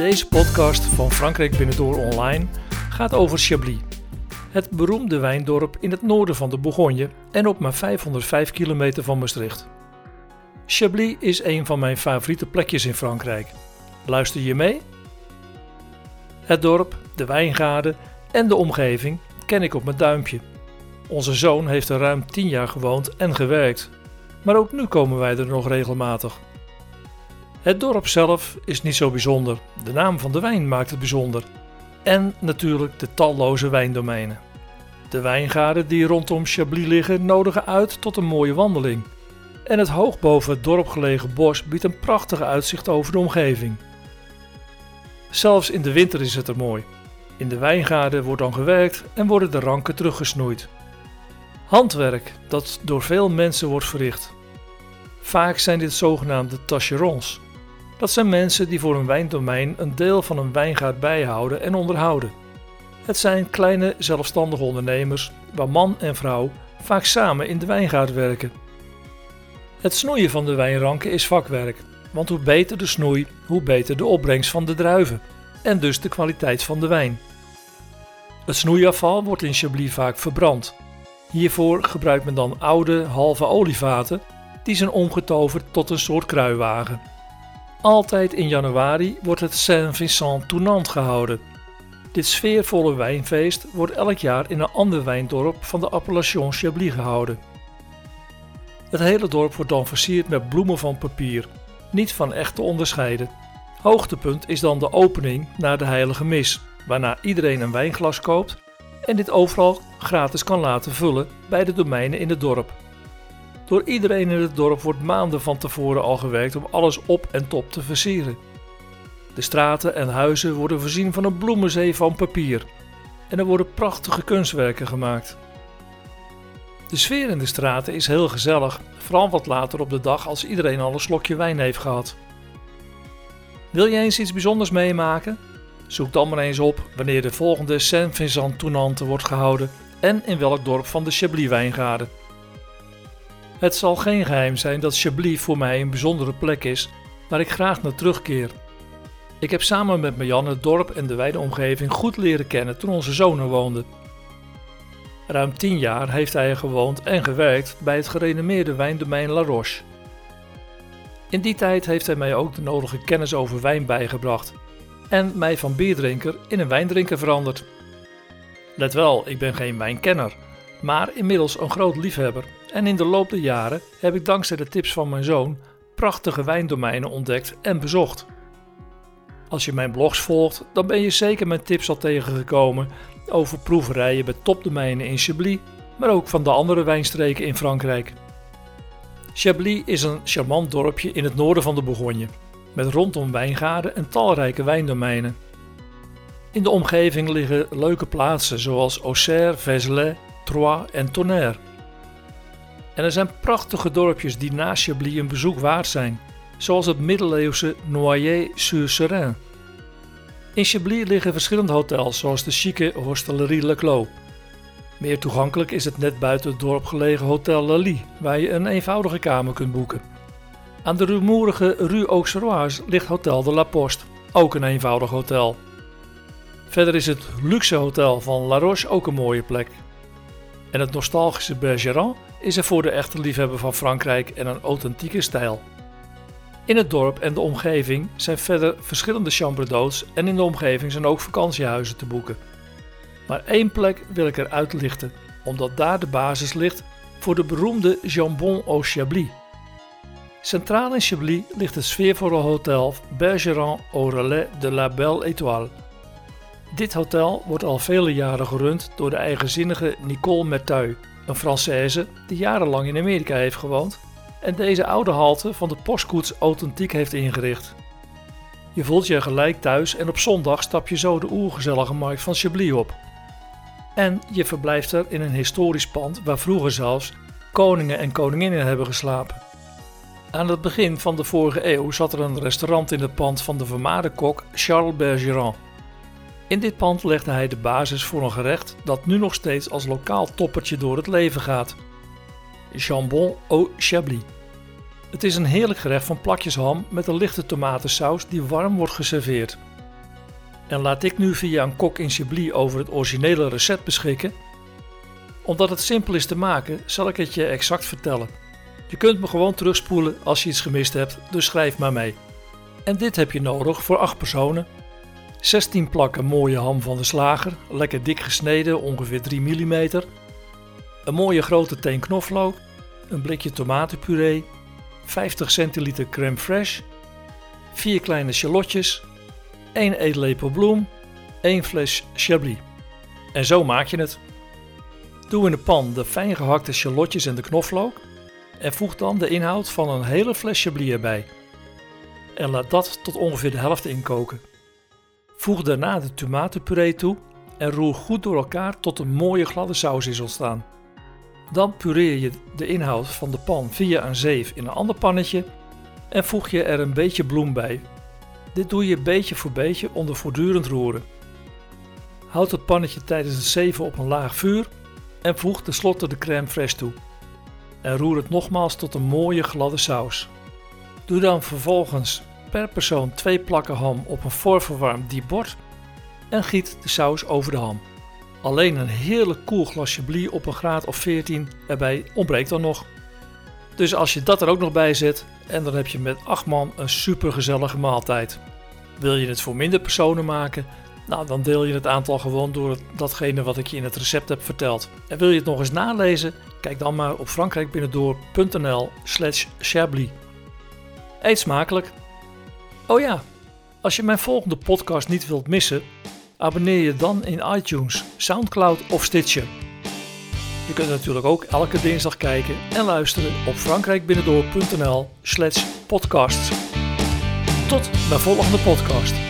Deze podcast van Frankrijk Binnendoor Online gaat over Chablis. Het beroemde wijndorp in het noorden van de Bourgogne en op maar 505 kilometer van Maastricht. Chablis is een van mijn favoriete plekjes in Frankrijk. Luister je mee? Het dorp, de wijngaarden en de omgeving ken ik op mijn duimpje. Onze zoon heeft er ruim 10 jaar gewoond en gewerkt, maar ook nu komen wij er nog regelmatig. Het dorp zelf is niet zo bijzonder, de naam van de wijn maakt het bijzonder. En natuurlijk de talloze wijndomeinen. De wijngaarden die rondom Chablis liggen nodigen uit tot een mooie wandeling. En het hoog boven het dorp gelegen bos biedt een prachtig uitzicht over de omgeving. Zelfs in de winter is het er mooi. In de wijngaarden wordt dan gewerkt en worden de ranken teruggesnoeid. Handwerk dat door veel mensen wordt verricht. Vaak zijn dit zogenaamde tâcherons. Dat zijn mensen die voor een wijndomein een deel van een wijngaard bijhouden en onderhouden. Het zijn kleine zelfstandige ondernemers waar man en vrouw vaak samen in de wijngaard werken. Het snoeien van de wijnranken is vakwerk, want hoe beter de snoei, hoe beter de opbrengst van de druiven en dus de kwaliteit van de wijn. Het snoeiafval wordt in Chablis vaak verbrand. Hiervoor gebruikt men dan oude, halve olievaten die zijn omgetoverd tot een soort kruiwagen. Altijd in januari wordt het Saint-Vincent Tournant gehouden. Dit sfeervolle wijnfeest wordt elk jaar in een ander wijndorp van de appellation Chablis gehouden. Het hele dorp wordt dan versierd met bloemen van papier, niet van echt te onderscheiden. Hoogtepunt is dan de opening naar de heilige mis, waarna iedereen een wijnglas koopt en dit overal gratis kan laten vullen bij de domeinen in het dorp. Door iedereen in het dorp wordt maanden van tevoren al gewerkt om alles op en top te versieren. De straten en huizen worden voorzien van een bloemenzee van papier en er worden prachtige kunstwerken gemaakt. De sfeer in de straten is heel gezellig, vooral wat later op de dag als iedereen al een slokje wijn heeft gehad. Wil je eens iets bijzonders meemaken? Zoek dan maar eens op wanneer de volgende Saint-Vincent Tournante wordt gehouden en in welk dorp van de Chablis wijngaarden. Het zal geen geheim zijn dat Chablis voor mij een bijzondere plek is waar ik graag naar terugkeer. Ik heb samen met Marjan het dorp en de wijde omgeving goed leren kennen toen onze zoon er woonde. Ruim tien jaar heeft hij er gewoond en gewerkt bij het gerenommeerde wijndomein La Roche. In die tijd heeft hij mij ook de nodige kennis over wijn bijgebracht en mij van bierdrinker in een wijndrinker veranderd. Let wel, ik ben geen wijnkenner, maar inmiddels een groot liefhebber en in de loop der jaren heb ik dankzij de tips van mijn zoon prachtige wijndomeinen ontdekt en bezocht. Als je mijn blogs volgt, dan ben je zeker mijn tips al tegengekomen over proeverijen bij topdomeinen in Chablis, maar ook van de andere wijnstreken in Frankrijk. Chablis is een charmant dorpje in het noorden van de Bourgogne, met rondom wijngaarden en talrijke wijndomeinen. In de omgeving liggen leuke plaatsen zoals Auxerre, Vézelay, Troyes en Tonnerre. En er zijn prachtige dorpjes die naast Chablis een bezoek waard zijn, zoals het middeleeuwse Noyer-sur-Serein. In Chablis liggen verschillende hotels, zoals de chique Hostellerie Le Clos. Meer toegankelijk is het net buiten het dorp gelegen Hotel Lally, waar je een eenvoudige kamer kunt boeken. Aan de rumoerige Rue Auxerroise ligt Hotel de La Poste, ook een eenvoudig hotel. Verder is het luxe hotel van La Roche ook een mooie plek. En het nostalgische Bergeron is er voor de echte liefhebber van Frankrijk en een authentieke stijl. In het dorp en de omgeving zijn verder verschillende chambres d'hôtes en in de omgeving zijn ook vakantiehuizen te boeken. Maar één plek wil ik eruit lichten, omdat daar de basis ligt voor de beroemde Jambon au Chablis. Centraal in Chablis ligt het sfeervolle hotel Bergeron au Relais de la Belle Étoile. Dit hotel wordt al vele jaren gerund door de eigenzinnige Nicole Merteuil, een Française die jarenlang in Amerika heeft gewoond en deze oude halte van de postkoets authentiek heeft ingericht. Je voelt je gelijk thuis en op zondag stap je zo de oergezellige markt van Chablis op. En je verblijft er in een historisch pand waar vroeger zelfs koningen en koninginnen hebben geslapen. Aan het begin van de vorige eeuw zat er een restaurant in het pand van de vermaarde kok Charles Bergeron. In dit pand legde hij de basis voor een gerecht dat nu nog steeds als lokaal toppertje door het leven gaat. Jambon au Chablis. Het is een heerlijk gerecht van plakjes ham met een lichte tomatensaus die warm wordt geserveerd. En laat ik nu via een kok in Chablis over het originele recept beschikken? Omdat het simpel is te maken, zal ik het je exact vertellen. Je kunt me gewoon terugspoelen als je iets gemist hebt, dus schrijf maar mee. En dit heb je nodig voor 8 personen. 16 plakken mooie ham van de slager, lekker dik gesneden, ongeveer 3 mm. Een mooie grote teen knoflook, een blikje tomatenpuree, 50 centiliter crème fraîche, 4 kleine shallotjes, 1 eetlepel bloem, 1 fles chablis. En zo maak je het. Doe in de pan de fijn gehakte shallotjes en de knoflook en voeg dan de inhoud van een hele fles chablis erbij. En laat dat tot ongeveer de helft inkoken. Voeg daarna de tomatenpuree toe en roer goed door elkaar tot een mooie gladde saus is ontstaan. Dan pureer je de inhoud van de pan via een zeef in een ander pannetje en voeg je er een beetje bloem bij. Dit doe je beetje voor beetje onder voortdurend roeren. Houd het pannetje tijdens het zeven op een laag vuur en voeg tenslotte de crème fraîche toe. En roer het nogmaals tot een mooie gladde saus. Doe dan vervolgens per persoon twee plakken ham op een voorverwarmd diep bord en giet de saus over de ham. Alleen een heerlijk koel glas chablis op een graad of 14 erbij ontbreekt dan nog. Dus als je dat er ook nog bij zet, en dan heb je met 8 man een super gezellige maaltijd. Wil je het voor minder personen maken? Nou, dan deel je het aantal gewoon door datgene wat ik je in het recept heb verteld. En wil je het nog eens nalezen? Kijk dan maar op frankrijkbinnendoor.nl slash. Eet smakelijk! Oh ja, als je mijn volgende podcast niet wilt missen, abonneer je dan in iTunes, Soundcloud of Stitcher. Je kunt natuurlijk ook elke dinsdag kijken en luisteren op frankrijkbinnendoor.nl slash podcasts. Tot mijn volgende podcast.